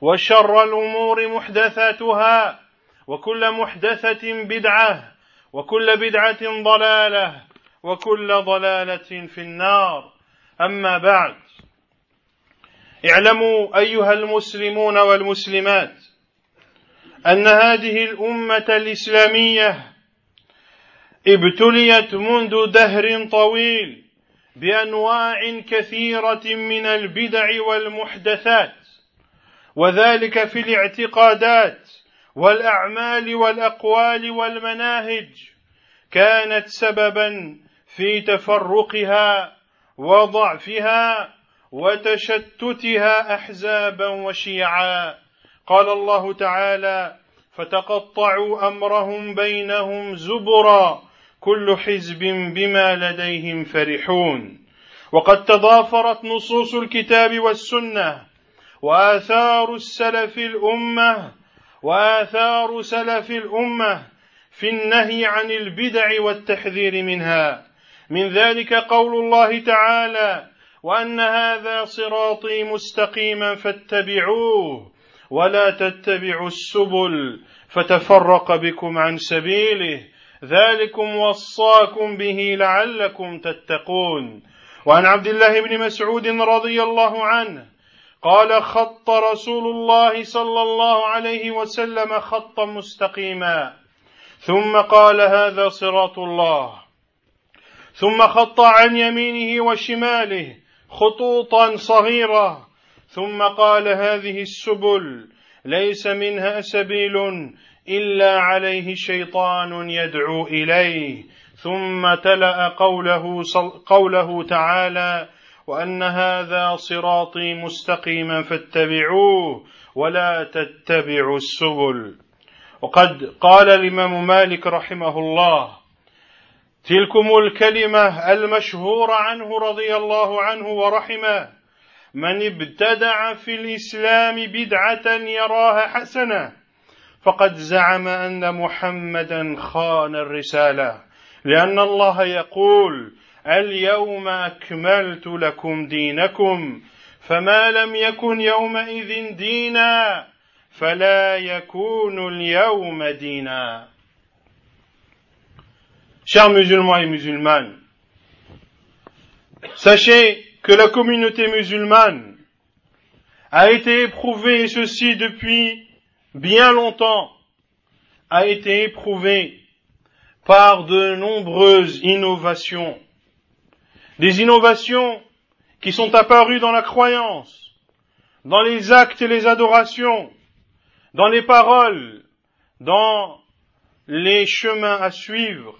وشر الأمور محدثاتها وكل محدثة بدعة وكل بدعة ضلالة وكل ضلالة في النار. أما بعد اعلموا أيها المسلمون والمسلمات أن هذه الأمة الإسلامية ابتليت منذ دهر طويل بأنواع كثيرة من البدع والمحدثات. وذلك في الاعتقادات والأعمال والأقوال والمناهج. كانت سببا في تفرقها وضعفها وتشتتها احزابا وشيعا. قال الله تعالى فتقطعوا أمرهم بينهم زبرا كل حزب بما لديهم فرحون وقد تضافرت نصوص الكتاب والسنة وآثار السلف الأمة وآثار سلف الأمة في النهي عن البدع والتحذير منها. من ذلك قول الله تعالى وأن هذا صراطي مستقيما فاتبعوه ولا تتبعوا السبل فتفرق بكم عن سبيله. ذلكم وصاكم به لعلكم تتقون. وعن عبد الله بن مسعود رضي الله عنه قال خط رسول الله صلى الله عليه وسلم خطا مستقيما. ثم قال هذا صراط الله. ثم خط عن يمينه وشماله خطوطا صغيرة. ثم قال هذه السبل ليس منها سبيل إلا عليه شيطان يدعو إليه. ثم تلأ قوله, قوله تعالى وأن هذا صراطي مستقيما فاتبعوه ولا تتبعوا السبل. وقد قال الإمام مالك رحمه الله تلكم الكلمة المشهورة عنه رضي الله عنه ورحمه من ابتدع في الإسلام بدعة يراها حسنة فقد زعم أن محمدا خان الرسالة لأن الله يقول اليوم اكملت لكم دينكم فما لم يكن يومئذ دينا فلا يكون اليوم دينا Chers musulmans et musulmanes, sachez que la communauté musulmane a été éprouvée, et ceci depuis bien longtemps, a été éprouvée par de nombreuses innovations. Des innovations qui sont apparues dans la croyance, dans les actes et les adorations, dans les paroles, dans les chemins à suivre.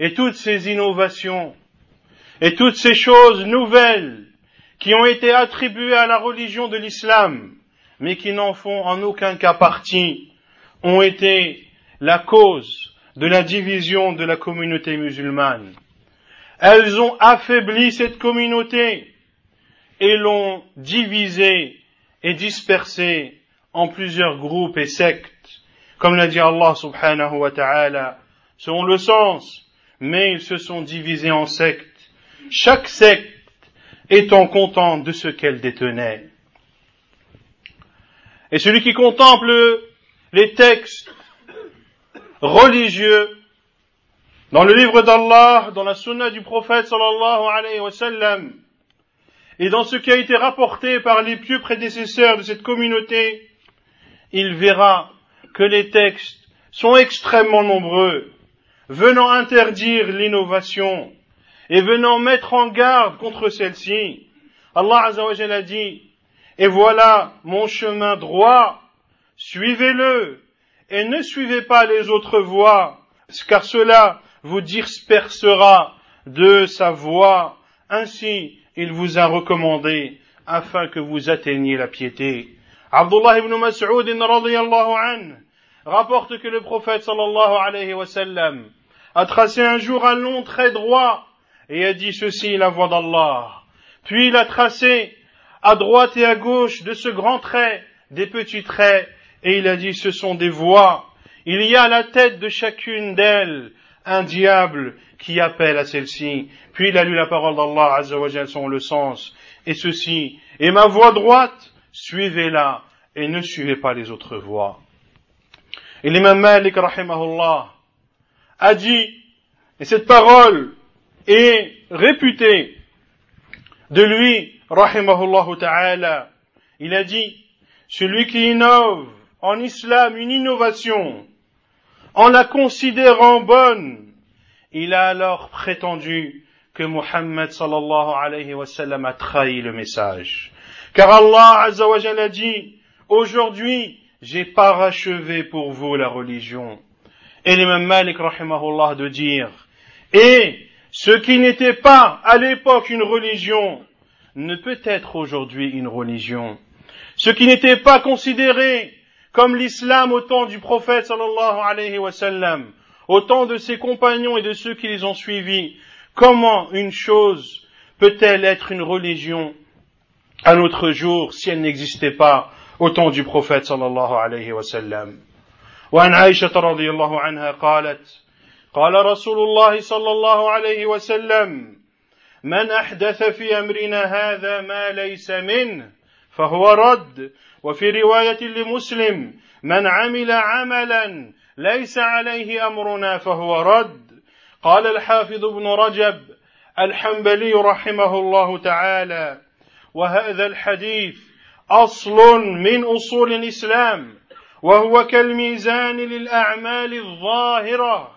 Et toutes ces innovations et toutes ces choses nouvelles qui ont été attribuées à la religion de l'islam, mais qui n'en font en aucun cas partie, ont été la cause de la division de la communauté musulmane. Elles ont affaibli cette communauté et l'ont divisée et dispersée en plusieurs groupes et sectes, comme l'a dit Allah subhanahu wa ta'ala, selon le sens, mais ils se sont divisés en sectes, chaque secte étant contente de ce qu'elle détenait. Et celui qui contemple les textes religieux dans le livre d'Allah, dans la sunna du prophète sallallahu alayhi wa sallam, et dans ce qui a été rapporté par les pieux prédécesseurs de cette communauté, il verra que les textes sont extrêmement nombreux, venant interdire l'innovation et venant mettre en garde contre celle-ci. Allah Azzawajal a dit, et voilà mon chemin droit, suivez-le, et ne suivez pas les autres voies, car cela vous dispersera de sa voie. Ainsi, il vous a recommandé afin que vous atteigniez la piété. Abdullah ibn Mas'ud anhu rapporte que le prophète sallallahu alayhi wa sallam a tracé un jour un long trait droit et a dit ceci la voix d'Allah. Puis il a tracé à droite et à gauche de ce grand trait des petits traits et il a dit ce sont des voies. Il y a à la tête de chacune d'elles un diable qui appelle à celle-ci. Puis il a lu la parole d'Allah Azzawajal selon le sens. Et ceci et ma voix droite, suivez-la et ne suivez pas les autres voies. Et l'imam Malik rahimahullah a dit, et cette parole est réputée de lui, rahimahullah ta'ala, il a dit, celui qui innove en islam une innovation, en la considérant bonne, il a alors prétendu que Muhammad sallallahu alayhi wa sallam a trahi le message. Car Allah azza a dit, aujourd'hui, j'ai parachevé pour vous la religion. Et l'imam Malik rahimahullah de dire, et ce qui n'était pas à l'époque une religion ne peut être aujourd'hui une religion. Ce qui n'était pas considéré comme l'islam au temps du prophète sallallahu alayhi wa sallam, au temps de ses compagnons et de ceux qui les ont suivis, comment une chose peut-elle être une religion à notre jour si elle n'existait pas au temps du prophète sallallahu alayhi wa sallam وعن عائشة رضي الله عنها قالت قال رسول الله صلى الله عليه وسلم من أحدث في أمرنا هذا ما ليس منه فهو رد وفي رواية لمسلم من عمل عملا ليس عليه أمرنا فهو رد. قال الحافظ ابن رجب الحنبلي رحمه الله تعالى وهذا الحديث أصل من أصول الإسلام وهو كالميزان للأعمال الظاهرة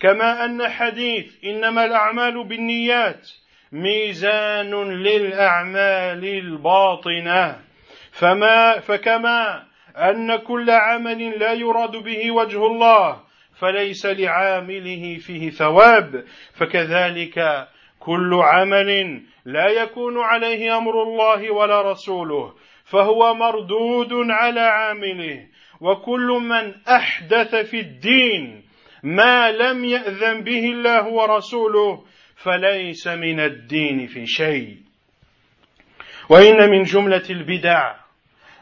كما أن حديث إنما الأعمال بالنيات ميزان للأعمال الباطنة. فما فكما أن كل عمل لا يراد به وجه الله فليس لعامله فيه ثواب. فكذلك كل عمل لا يكون عليه أمر الله ولا رسوله فهو مردود على عامله. وكل من أحدث في الدين ما لم يأذن به الله ورسوله فليس من الدين في شيء. وإن من جملة البدع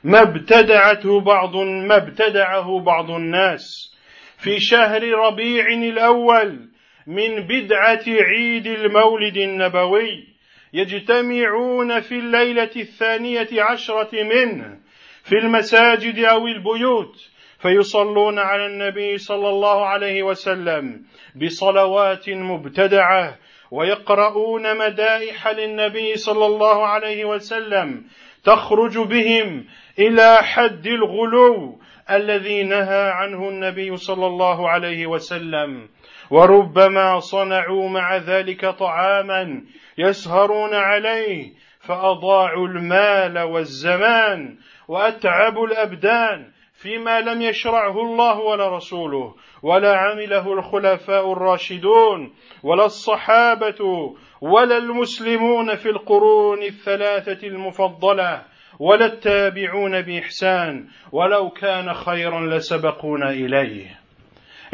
ما ابتدعته بعض ما ابتدعه بعض الناس. في شهر ربيع الأول من بدعة عيد المولد النبوي يجتمعون في الليلة الثانية عشرة منه في المساجد أو البيوت فيصلون على النبي صلى الله عليه وسلم بصلوات مبتدعة ويقرؤون مدائح للنبي صلى الله عليه وسلم تخرج بهم إلى حد الغلو الذي نهى عنه النبي صلى الله عليه وسلم. وربما صنعوا مع ذلك طعاما يسهرون عليه فأضاعوا المال والزمان وأتعبوا الأبدان. فيما لم يشرعه الله ولا رسوله ولا عمله الخلفاء الراشدون ولا الصحابة ولا المسلمون في القرون الثلاثة المفضلة ولا التابعون بإحسان ولو كان خيرا لسبقونا إليه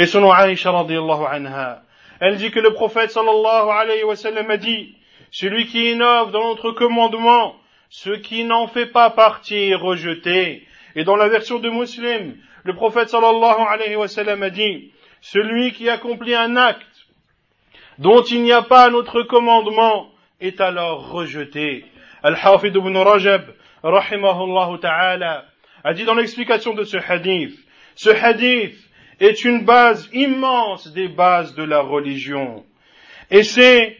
اسم عائشه رضي الله عنها Elle dit que le prophète sallallahu alayhi wa sallam a dit, celui qui innove dans notre commandement, ce qui n'en fait pas partie est rejeté. Et dans la version de Muslim, le prophète sallallahu alayhi wa sallam a dit, celui qui accomplit un acte dont il n'y a pas un autre commandement est alors rejeté. Al-Hafid ibn Rajab, rahimahullah ta'ala, a dit dans l'explication de ce hadith, ce hadith est une base immense des bases de la religion. Et c'est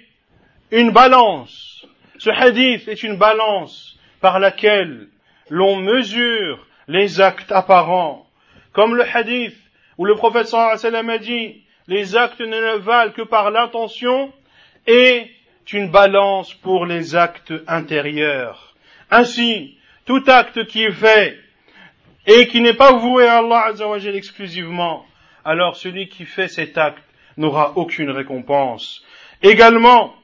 une balance. Ce hadith est une balance par laquelle l'on mesure les actes apparents. Comme le hadith où le prophète sallallahu wa sallam a dit, les actes ne valent que par l'intention et une balance pour les actes intérieurs. Ainsi, tout acte qui est fait et qui n'est pas voué à Allah Azzawajal exclusivement, alors celui qui fait cet acte n'aura aucune récompense. Également,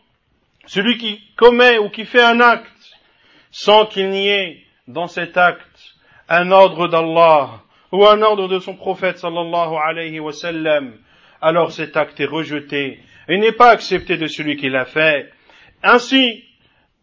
celui qui commet ou qui fait un acte sans qu'il n'y ait dans cet acte un ordre d'Allah ou un ordre de son prophète sallallahu alayhi wa sallam, alors cet acte est rejeté et n'est pas accepté de celui qui l'a fait. Ainsi,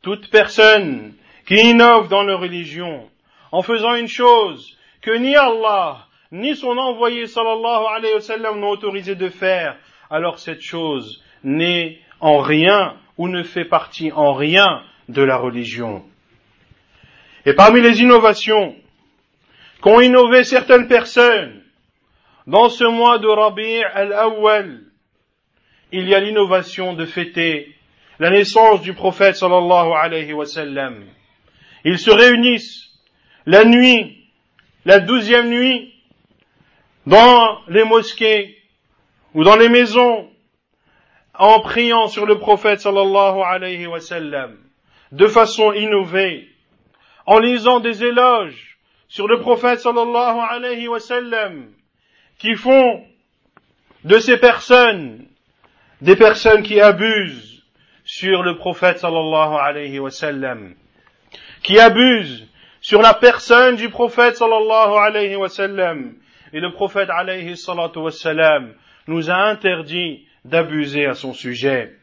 toute personne qui innove dans leur religion en faisant une chose que ni Allah ni son envoyé sallallahu alayhi wa sallam n'ont autorisé de faire, alors cette chose n'est en rien ou ne fait partie en rien de la religion. Et parmi les innovations qu'ont innové certaines personnes dans ce mois de Rabi' al-Awwal, il y a l'innovation de fêter la naissance du prophète sallallahu alayhi wa sallam. Ils se réunissent la nuit, la douzième nuit, dans les mosquées ou dans les maisons en priant sur le prophète sallallahu alayhi wa sallam de façon innovée, en lisant des éloges sur le prophète sallallahu alayhi wa sallam qui font de ces personnes des personnes qui abusent sur le prophète sallallahu alayhi wa sallam, qui abusent sur la personne du prophète sallallahu alayhi wa sallam, et le prophète alayhi salatu wassalam nous a interdit d'abuser à son sujet.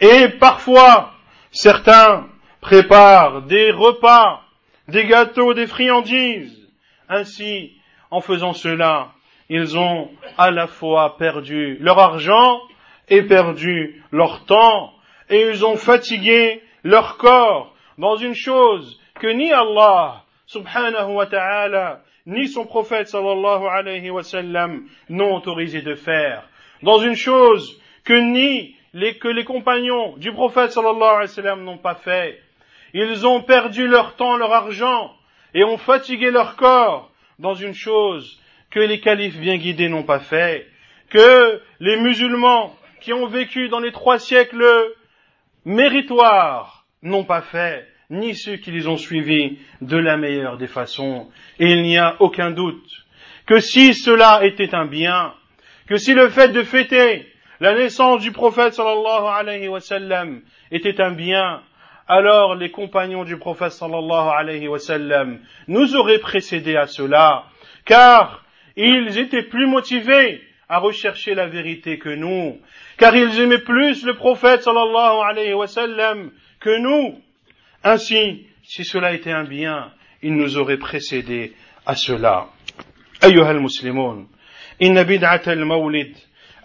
Et parfois, certains préparent des repas, des gâteaux, des friandises. Ainsi, en faisant cela, ils ont à la fois perdu leur argent et perdu leur temps, et ils ont fatigué leur corps dans une chose que ni Allah subhanahu wa ta'ala ni son prophète sallallahu alayhi wa sallam n'ont autorisé de faire. Dans une chose que ni les, que les compagnons du prophète sallallahu alayhi wa sallam n'ont pas fait. Ils ont perdu leur temps, leur argent et ont fatigué leur corps dans une chose que les califes bien guidés n'ont pas fait, que les musulmans qui ont vécu dans les trois siècles méritoires n'ont pas fait ni ceux qui les ont suivis de la meilleure des façons. Et il n'y a aucun doute que si cela était un bien, que si le fait de fêter la naissance du prophète sallallahu alayhi wa sallam était un bien, alors les compagnons du prophète sallallahu alayhi wa sallam nous auraient précédé à cela, car ils étaient plus motivés à rechercher la vérité que nous, car ils aimaient plus le prophète sallallahu alayhi wa sallam que nous, ainsi, si cela était un bien, il nous aurait précédé à cela. أيها المسلمون إن بدعة المولد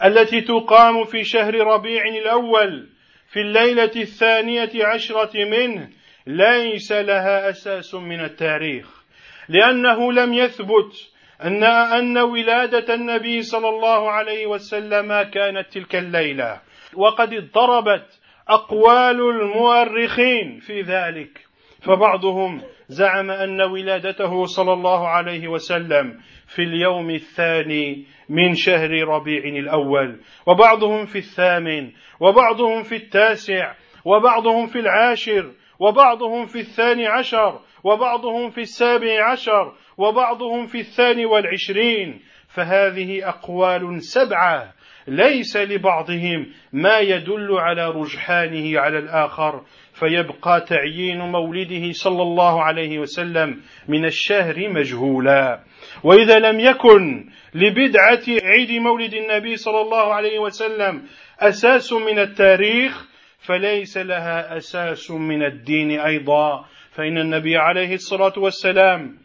التي تقام في شهر ربيع الأول في الليلة الثانية عشرة منه ليس لها أساس من التاريخ لأنه لم يثبت أن أن ولادة النبي صلى الله عليه وسلم كانت تلك الليلة. وقد اضطربت أقوال المؤرخين في ذلك فبعضهم زعم أن ولادته صلى الله عليه وسلم في اليوم الثاني من شهر ربيع الأول وبعضهم في الثامن وبعضهم في التاسع وبعضهم في العاشر وبعضهم في الثاني عشر وبعضهم في السابع عشر وبعضهم في الثاني والعشرين. فهذه أقوال سبعة ليس لبعضهم ما يدل على رجحانه على الآخر. فيبقى تعيين مولده صلى الله عليه وسلم من الشهر مجهولا. وإذا لم يكن لبدعة عيد مولد النبي صلى الله عليه وسلم أساس من التاريخ فليس لها أساس من الدين أيضا. فإن النبي عليه الصلاة والسلام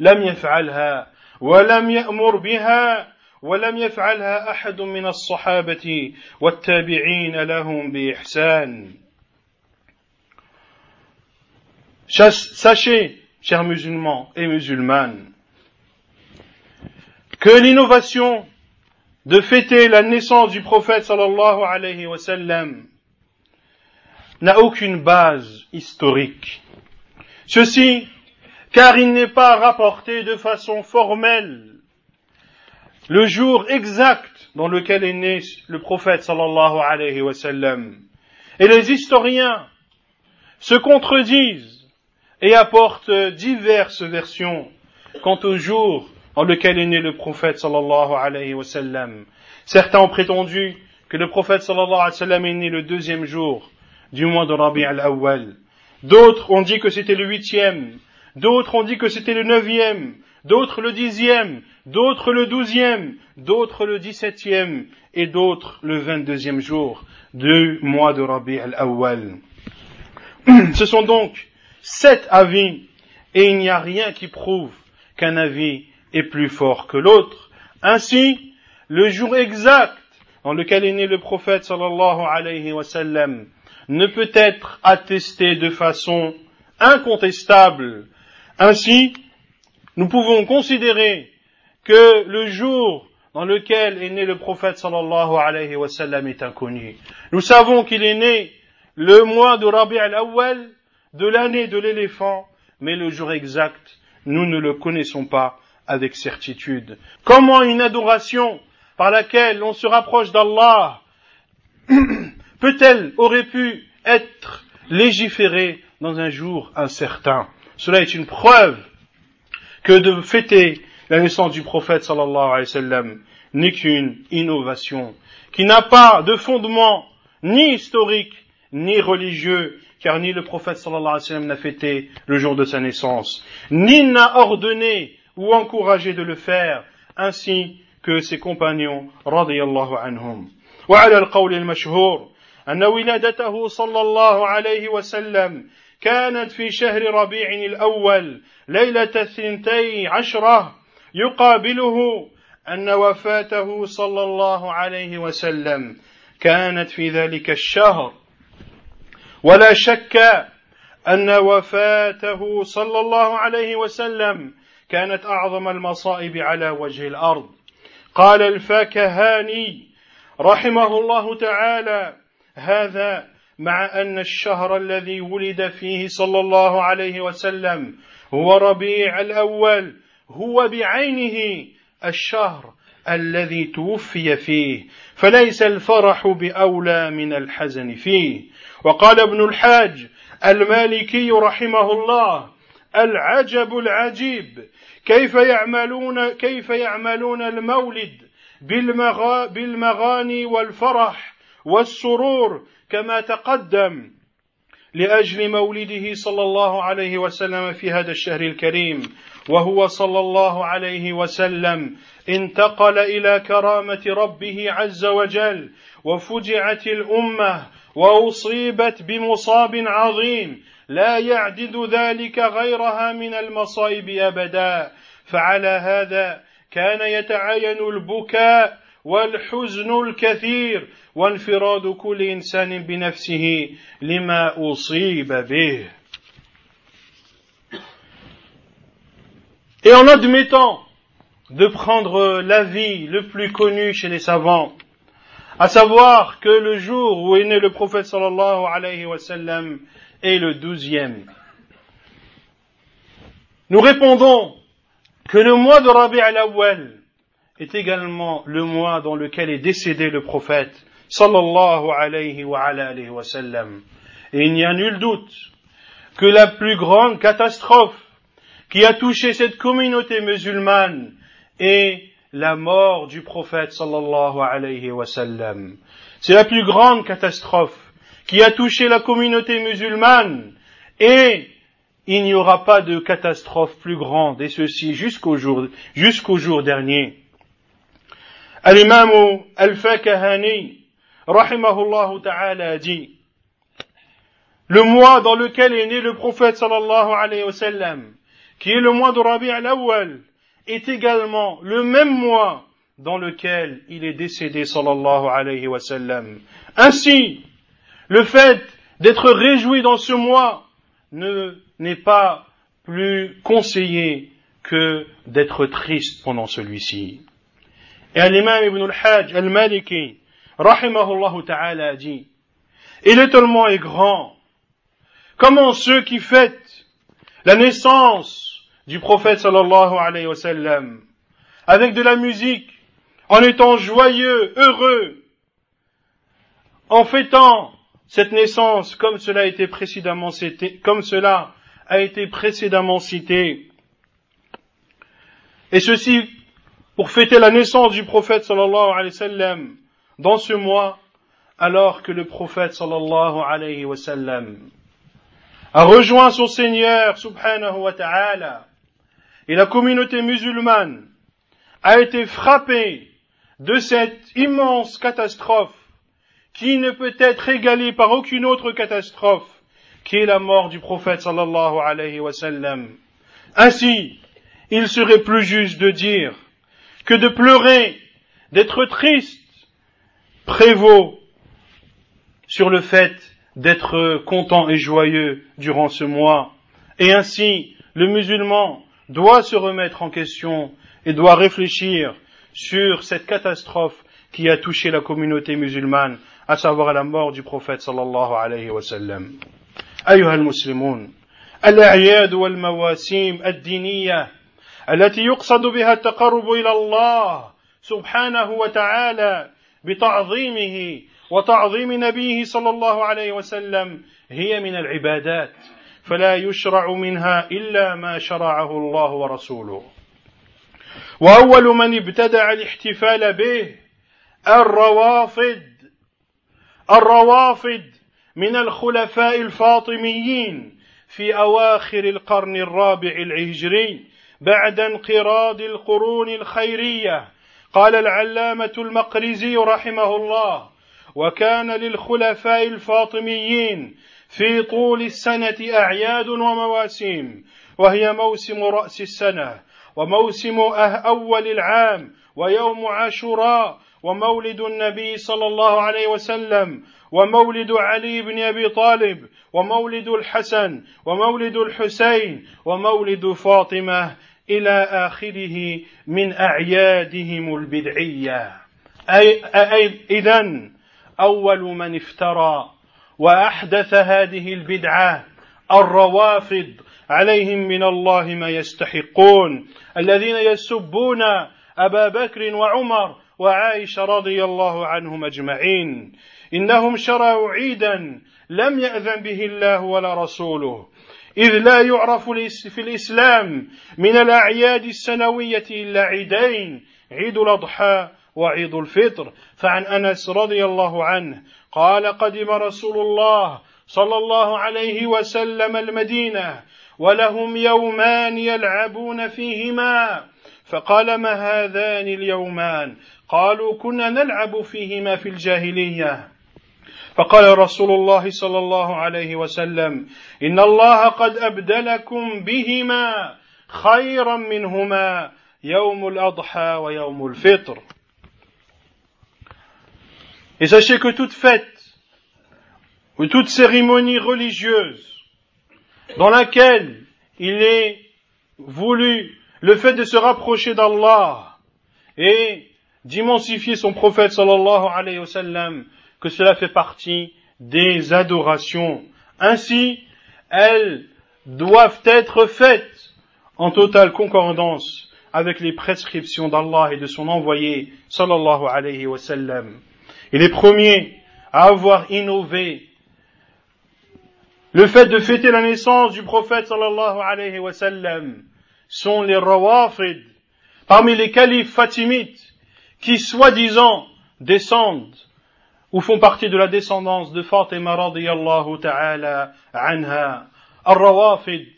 لم يفعلها ولم يأمر بها ولم يفعلها أحد من الصحابة والتابعين لهم بإحسان. Sachez, chers musulmans et musulmanes, que l'innovation de fêter la naissance du prophète sallallahu alayhi wa sallam n'a aucune base historique. Ceci car il n'est pas rapporté de façon formelle le jour exact dans lequel est né le prophète sallallahu alayhi wa sallam. Et les historiens se contredisent et apportent diverses versions quant au jour dans lequel est né le prophète sallallahu alayhi wa sallam. Certains ont prétendu que le prophète sallallahu alayhi wa sallam est né le deuxième jour du mois de Rabi al-Awwal. D'autres ont dit que c'était le huitième. D'autres ont dit que c'était le neuvième. D'autres le dixième. D'autres le douzième. D'autres le dix-septième. Et d'autres le vingt-deuxième jour du mois de Rabi al-Awwal. Ce sont donc sept avis et il n'y a rien qui prouve qu'un avis est plus fort que l'autre. Ainsi, le jour exact dans lequel est né le prophète sallallahu ne peut être attesté de façon incontestable. Ainsi, nous pouvons considérer que le jour dans lequel est né le prophète sallallahu est inconnu. Nous savons qu'il est né le mois de Rabi al-Awwal de l'année de l'éléphant, mais le jour exact, nous ne le connaissons pas avec certitude. Comment une adoration par laquelle on se rapproche d'Allah peut-elle, aurait pu être légiférée dans un jour incertain? Cela est une preuve que de fêter la naissance du prophète sallallahu alayhi wa sallam n'est qu'une innovation qui n'a pas de fondement ni historique ni religieux car ni le prophète sallallahu alayhi wa sallam n'a fêté le jour de sa naissance, ni n'a ordonné ou encouragé de le faire, ainsi que ses compagnons, radiyallahu anhum. وعلى القول المشهور أن ولادته صلى الله عليه وسلم كانت في شهر ربيع الأول ليلة الثنتي عشرة يقابله أن وفاته صلى الله عليه وسلم كانت في ذلك الشهر ولا شك أن وفاته صلى الله عليه وسلم كانت أعظم المصائب على وجه الأرض. قال الفاكهاني رحمه الله تعالى هذا مع أن الشهر الذي ولد فيه صلى الله عليه وسلم هو ربيع الأول هو بعينه الشهر الذي توفي فيه فليس الفرح بأولى من الحزن فيه. وقال ابن الحاج المالكي رحمه الله العجب العجيب. كيف يعملون كيف يعملون المولد بالمغاني والفرح والسرور كما تقدم لأجل مولده صلى الله عليه وسلم في هذا الشهر الكريم. وهو صلى الله عليه وسلم انتقل إلى كرامة ربه عز وجل وفجعت الأمة وأصيبت بمصاب عظيم لا يعدد ذلك غيرها من المصائب ابدا فعلى هذا كان يتعين البكاء والحزن الكثير وانفراد كل انسان بنفسه لما اصيب به Et en admettant de prendre l'avis le plus connu chez les savants, à savoir que le jour où est né le prophète sallallahu alayhi wa sallam est le douzième. Nous répondons que le mois de Rabi al-Awwal est également le mois dans lequel est décédé le prophète sallallahu alayhi wa, alayhi wa sallam. Et il n'y a nul doute que la plus grande catastrophe qui a touché cette communauté musulmane est la mort du prophète sallallahu alayhi wa sallam. C'est la plus grande catastrophe qui a touché la communauté musulmane et il n'y aura pas de catastrophe plus grande et ceci jusqu'au jour, jusqu'au jour dernier. Al-Imam Al-Fakahani, rahimahullah ta'ala, dit, le mois dans lequel est né le prophète sallallahu alayhi wa sallam, qui est le mois de Rabi al-Awwal, est également le même mois dans lequel il est décédé sallallahu alayhi wa sallam. Ainsi, le fait d'être réjoui dans ce mois ne n'est pas plus conseillé que d'être triste pendant celui-ci. Et l'imam Ibn al-Hajj al-Maliki, rahimahullah ta'ala, dit, et l'étonnement est grand. Comment ceux qui fêtent la naissance du prophète sallallahu alayhi wa avec de la musique, en étant joyeux, heureux, en fêtant cette naissance comme cela a été précédemment cité, comme cela a été précédemment cité. Et ceci pour fêter la naissance du prophète sallallahu alayhi wa dans ce mois, alors que le prophète sallallahu alayhi wa a rejoint son Seigneur subhanahu wa ta'ala et la communauté musulmane a été frappée de cette immense catastrophe qui ne peut être égalée par aucune autre catastrophe qui est la mort du prophète sallallahu alayhi wa sallam. Ainsi, il serait plus juste de dire que de pleurer, d'être triste, prévaut sur le fait d'être content et joyeux durant ce mois. Et ainsi, le musulman doit se remettre en question et doit réfléchir sur cette catastrophe qui a touché la communauté musulmane, à savoir la mort du prophète sallallahu alayhi wa sallam. أيها المسلمون الأعياد والمواسيم الدينية التي يقصد بها التقرب إلى الله سبحانه وتعالى بتعظيمه وتعظيم نبيه صلى الله عليه وسلم هي من العبادات فلا يشرع منها إلا ما شرعه الله ورسوله وأول من ابتدع الاحتفال به الروافد الروافد من الخلفاء الفاطميين في أواخر القرن الرابع الهجري بعد انقراض القرون الخيرية. قال العلامة المقرزي رحمه الله وكان للخلفاء الفاطميين في طول السنة أعياد ومواسيم وهي موسم رأس السنة وموسم أول العام ويوم عاشوراء ومولد النبي صلى الله عليه وسلم ومولد علي بن أبي طالب ومولد الحسن ومولد الحسين ومولد فاطمة إلى آخره من أعيادهم البدعية. اي, اذا أول من افترى وأحدث هذه البدعة الروافض عليهم من الله ما يستحقون الذين يسبون أبا بكر وعمر وعائشة رضي الله عنهم أجمعين. إنهم شرعوا عيدا لم يأذن به الله ولا رسوله. إذ لا يعرف في الإسلام من الأعياد السنوية إلا عيدين عيد الأضحى وعيد الفطر. فعن أنس رضي الله عنه قال قدم رسول الله صلى الله عليه وسلم المدينة ولهم يومان يلعبون فيهما. فقال ما هذان اليومان؟ قالوا كنا نلعب فيهما في الجاهلية. فقال رسول الله صلى الله عليه وسلم إن الله قد أبدلكم بهما خيرا منهما يوم الأضحى ويوم الفطر. Et sachez que toute fête ou toute cérémonie religieuse dans laquelle il est voulu le fait de se rapprocher d'Allah et d'immensifier son prophète sallallahu alayhi wa sallam, que cela fait partie des adorations. Ainsi, elles doivent être faites en totale concordance avec les prescriptions d'Allah et de son envoyé sallallahu alayhi wa sallam. Et les premiers à avoir innové le fait de fêter la naissance du prophète sallallahu alayhi wa sallam sont les rawafid, parmi les califes fatimites, qui soi-disant descendent ou font partie de la descendance de Fatima radiyallahu ta'ala anha, al-rawafid,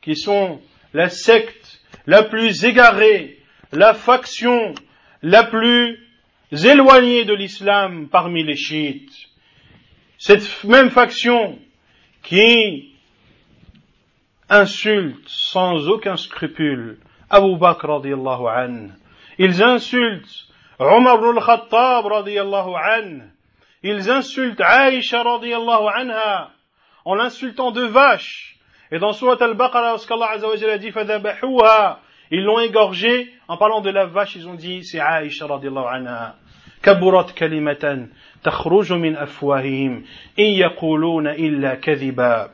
qui sont la secte la plus égarée, la faction la plus éloignée de l'islam parmi les chiites. Cette même faction qui insulte sans aucun scrupule Abu Bakr. Ils insultent Omar ibn al-Khattab radiallahu an. Ils insultent Aïcha radiallahu anha en l'insultant de vache. Et dans Surat al-Baqarah, lorsqu'Allah a dit فَذَبَحُوهَا ils l'ont égorgé en parlant de la vache, ils ont dit c'est Aïcha radiallahu anha. كبرت كلمة تخرج من أفواههم إن يقولون إلا كذبا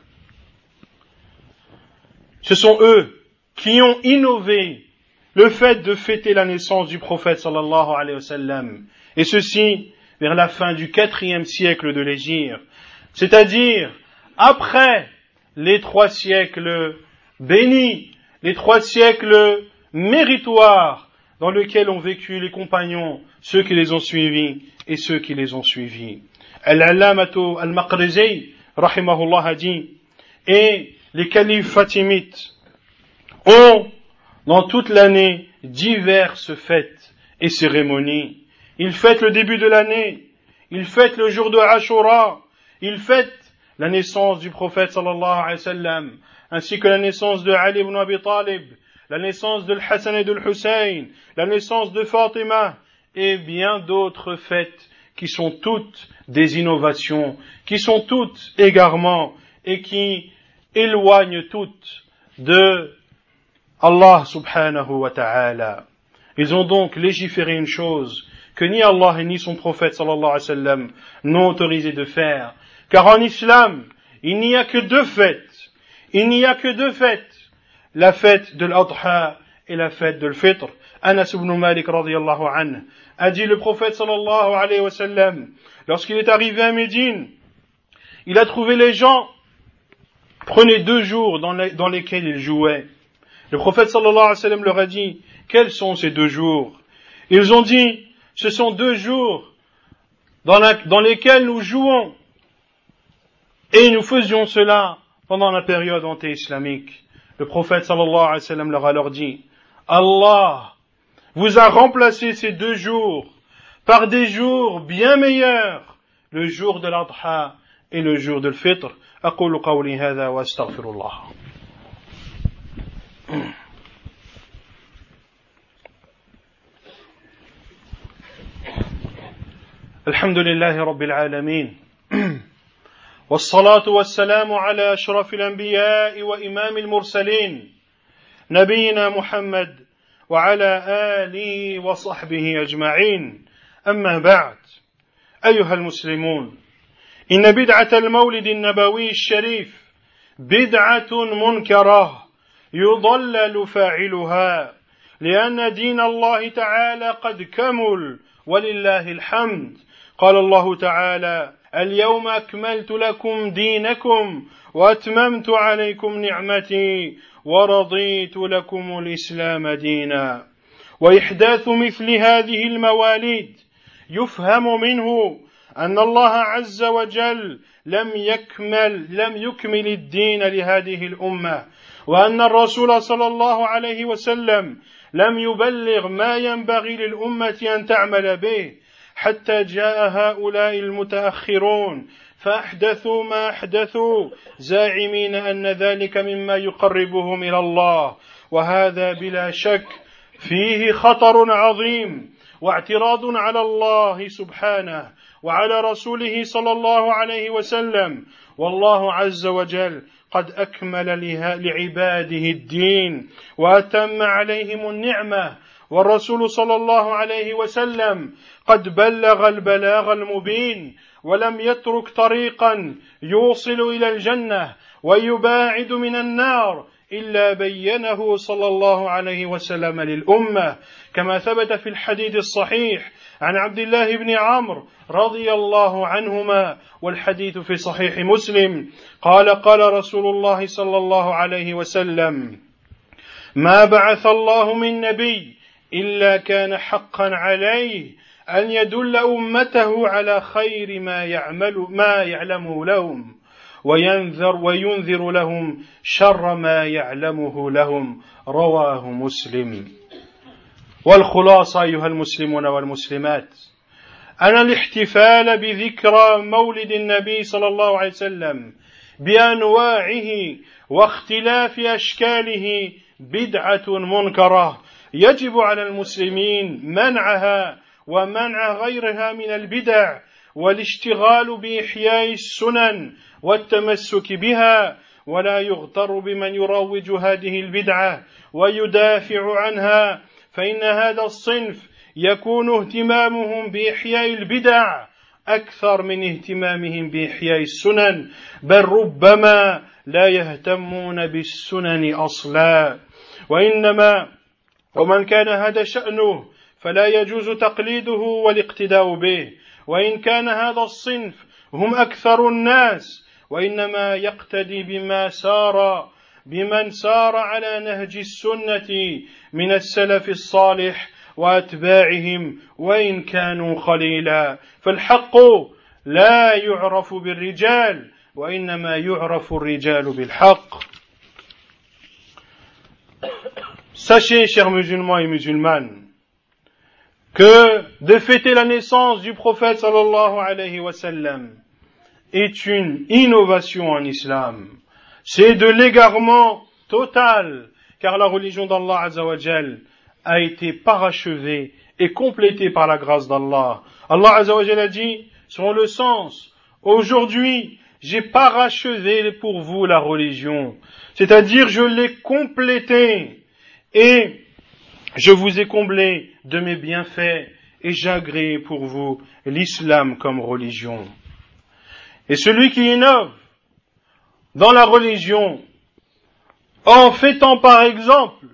Ce sont eux qui ont innové le fait de fêter la naissance du prophète sallallahu alayhi wa sallam. Et ceci vers la fin du quatrième siècle de l'Égypte. C'est-à-dire après les trois siècles bénis, les trois siècles méritoires dans lesquels ont vécu les compagnons, ceux qui les ont suivis et ceux qui les ont suivis. Al-Alamatu al-Maqrizi, rahimahullah, a et les califes fatimites ont, dans toute l'année, diverses fêtes et cérémonies. Ils fêtent le début de l'année, ils fêtent le jour de Ashura, ils fêtent la naissance du prophète sallallahu alayhi wa sallam, ainsi que la naissance de Ali ibn Abi Talib, la naissance de Hassan et de Hussein, la naissance de Fatima, et bien d'autres fêtes qui sont toutes des innovations, qui sont toutes égarements, et qui éloignent toutes de Allah subhanahu wa ta'ala. Ils ont donc légiféré une chose que ni Allah ni son prophète sallallahu alayhi wa sallam n'ont autorisé de faire. Car en islam, il n'y a que deux fêtes. Il n'y a que deux fêtes la fête de l'Adha et la fête de l'Fitr. Anas ibn Malik radiallahu anhu a dit le prophète sallallahu alayhi wa sallam, lorsqu'il est arrivé à Médine, il a trouvé les gens prenaient deux jours dans, dans lesquels ils jouaient. Le prophète sallallahu alayhi wa sallam leur a dit, quels sont ces deux jours? Ils ont dit, ce sont deux jours dans, la, dans lesquels nous jouons et nous faisions cela pendant la période anté-islamique le prophète sallallahu alayhi wa sallam leur a leur dit, Allah vous a remplacé ces deux jours par des jours bien meilleurs, le jour de l'Adha et le jour de l'Fitr. أقول قولي هذا وأستغفر الله. الحمد لله رب العالمين. والصلاة والسلام على أشرف الأنبياء وإمام المرسلين نبينا محمد وعلى آله وصحبه أجمعين. أما بعد أيها المسلمون إن بدعة المولد النبوي الشريف بدعة منكرة يضلل فاعلها لأن دين الله تعالى قد كمل ولله الحمد. قال الله تعالى اليوم أكملت لكم دينكم وأتممت عليكم نعمتي ورضيت لكم الإسلام دينا. وإحداث مثل هذه المواليد يفهم منه أن الله عز وجل لم يكمل لم يكمل الدين لهذه الأمة وأن الرسول صلى الله عليه وسلم لم يبلغ ما ينبغي للأمة أن تعمل به حتى جاء هؤلاء المتأخرون. فأحدثوا ما أحدثوا زاعمين أن ذلك مما يقربهم إلى الله. وهذا بلا شك فيه خطر عظيم واعتراض على الله سبحانه وعلى رسوله صلى الله عليه وسلم. والله عز وجل قد أكمل لعباده الدين وأتم عليهم النعمة والرسول صلى الله عليه وسلم قد بلغ البلاغ المبين ولم يترك طريقا يوصل إلى الجنة ويباعد من النار إلا بينه صلى الله عليه وسلم للأمة. كما ثبت في الحديث الصحيح عن عبد الله بن عمرو رضي الله عنهما والحديث في صحيح مسلم. قال قال رسول الله صلى الله عليه وسلم ما بعث الله من نبي إلا كان حقا عليه أن يدل أمته على خير ما يعمل ما يعلمه لهم وينذر وينذر لهم شر ما يعلمه لهم. رواه مسلم. والخلاصة أيها المسلمون والمسلمات أن الاحتفال بذكرى مولد النبي صلى الله عليه وسلم بأنواعه واختلاف أشكاله بدعة منكرة. يجب على المسلمين منعها ومنع غيرها من البدع والاشتغال بإحياء السنن والتمسك بها ولا يغتر بمن يروج هذه البدعة ويدافع عنها فإن هذا الصنف يكون اهتمامهم بإحياء البدع أكثر من اهتمامهم بإحياء السنن بل ربما لا يهتمون بالسنن أصلا. وإنما ومن كان هذا شأنه فلا يجوز تقليده والاقتداء به. وإن كان هذا الصنف هم أكثر الناس وإنما يقتدي بما سار بمن سار على نهج السنة من السلف الصالح وأتباعهم وإن كانوا خليلا فالحق لا يعرف بالرجال وإنما يعرف الرجال بالحق. Sachez, chers musulmans et musulmanes, que de fêter la naissance du prophète sallallahu alayhi wa sallam est une innovation en islam. C'est de l'égarement total, car la religion d'Allah azawajal a été parachevé et complété par la grâce d'Allah. Allah Azzawajal a dit, selon le sens, aujourd'hui, j'ai parachevé pour vous la religion. C'est-à-dire, je l'ai complété et je vous ai comblé de mes bienfaits et j'ai agréé pour vous l'islam comme religion. Et celui qui innove dans la religion, en fêtant par exemple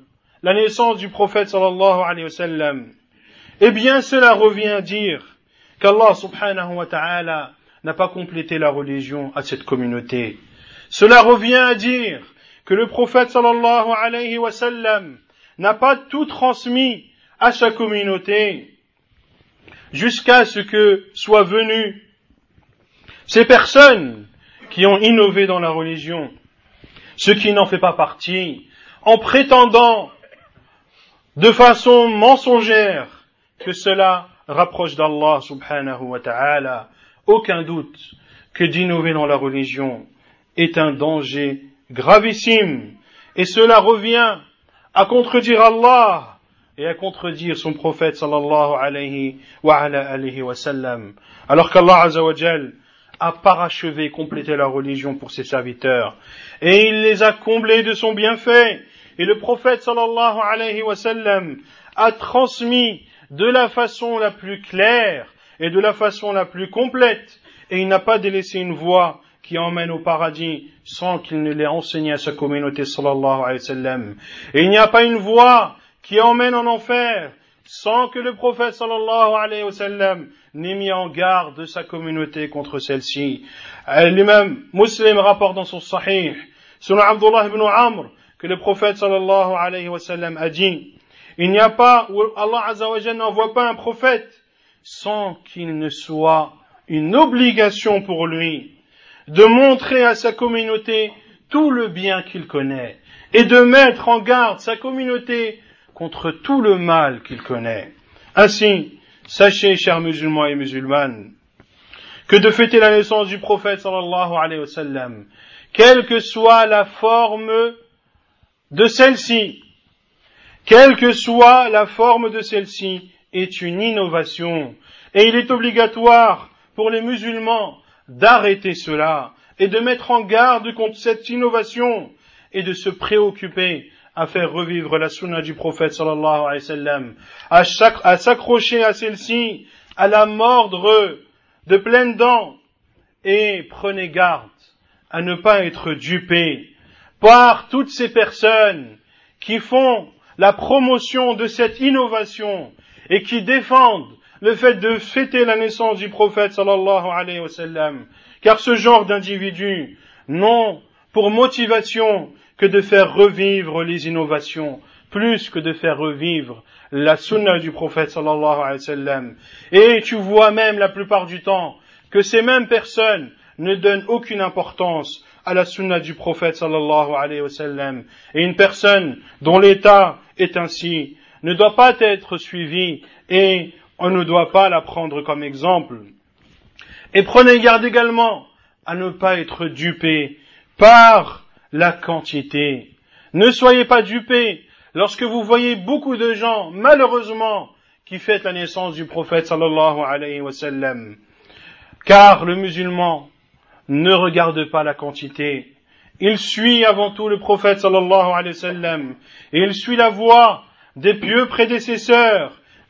la naissance du prophète sallallahu alayhi wa sallam, eh bien cela revient à dire qu'Allah subhanahu wa ta'ala n'a pas complété la religion à cette communauté. Cela revient à dire que le prophète sallallahu alayhi wa sallam n'a pas tout transmis à sa communauté jusqu'à ce que soient venues ces personnes qui ont innové dans la religion, ce qui n'en fait pas partie, en prétendant de façon mensongère que cela rapproche d'Allah subhanahu wa ta'ala. Aucun doute que d'innover dans la religion est un danger gravissime et cela revient à contredire Allah et à contredire son prophète sallallahu alayhi wa, alayhi wa sallam. Alors qu'Allah azawajal a parachevé, complété la religion pour ses serviteurs. Et il les a comblés de son bienfait. Et le prophète sallallahu alayhi wa sallam a transmis de la façon la plus claire et de la façon la plus complète. Et il n'a pas délaissé une voie qui emmène au paradis sans qu'il ne l'ait enseigné à sa communauté sallallahu alayhi wa sallam. Et il n'y a pas une voie qui emmène en enfer sans que le prophète sallallahu alayhi wa sallam n'ait mis en garde sa communauté contre celle-ci. L'imam muslim rapporte dans son sahih, selon Abdullah ibn Amr, que le prophète sallallahu alayhi wa sallam a dit, il n'y a pas, ou Allah azawajal n'envoie pas un prophète sans qu'il ne soit une obligation pour lui de montrer à sa communauté tout le bien qu'il connaît et de mettre en garde sa communauté contre tout le mal qu'il connaît. Ainsi, sachez, chers musulmans et musulmanes, que de fêter la naissance du prophète sallallahu alayhi wa sallam, quelle que soit la forme de celle-ci, quelle que soit la forme de celle-ci, est une innovation. Et il est obligatoire pour les musulmans d'arrêter cela et de mettre en garde contre cette innovation et de se préoccuper à faire revivre la sunna du prophète sallallahu alayhi wa à, à s'accrocher à celle-ci, à la mordre de pleines dents. Et prenez garde à ne pas être dupés par toutes ces personnes qui font la promotion de cette innovation et qui défendent le fait de fêter la naissance du prophète sallallahu alayhi wa sallam. Car ce genre d'individus n'ont pour motivation que de faire revivre les innovations, plus que de faire revivre la sunna du prophète sallallahu alayhi wa sallam. Et tu vois même la plupart du temps que ces mêmes personnes ne donnent aucune importance à la sunna du prophète sallallahu alayhi wa sallam. Et une personne dont l'état est ainsi ne doit pas être suivie et on ne doit pas la prendre comme exemple. Et prenez garde également à ne pas être dupé par la quantité Ne soyez pas dupés lorsque vous voyez beaucoup de gens, malheureusement, qui fêtent la naissance du prophète sallallahu alayhi wa sallam. Car le musulman ne regarde pas la quantité. Il suit avant tout le prophète sallallahu alayhi wa sallam. Et il suit la voie des pieux prédécesseurs,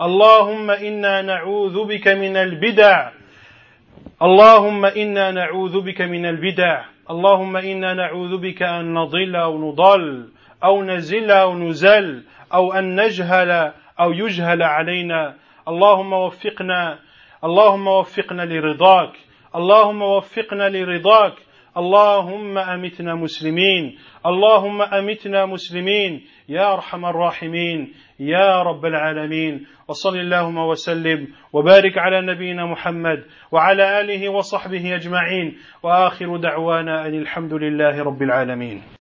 اللهم إنا نعوذ بك من البدع. اللهم إنا نعوذ بك من البدع. اللهم إنا نعوذ بك أن نضل أو نضل أو نزل أو نزل أو أن نجهل أو يجهل علينا. اللهم وفقنا اللهم وفقنا لرضاك. اللهم وفقنا لرضاك. اللهم أمتنا مسلمين اللهم أمتنا مسلمين يا أرحم الراحمين يا رب العالمين. وصل اللهم وسلم وبارك على نبينا محمد وعلى آله وصحبه أجمعين. وآخر دعوانا أن الحمد لله رب العالمين.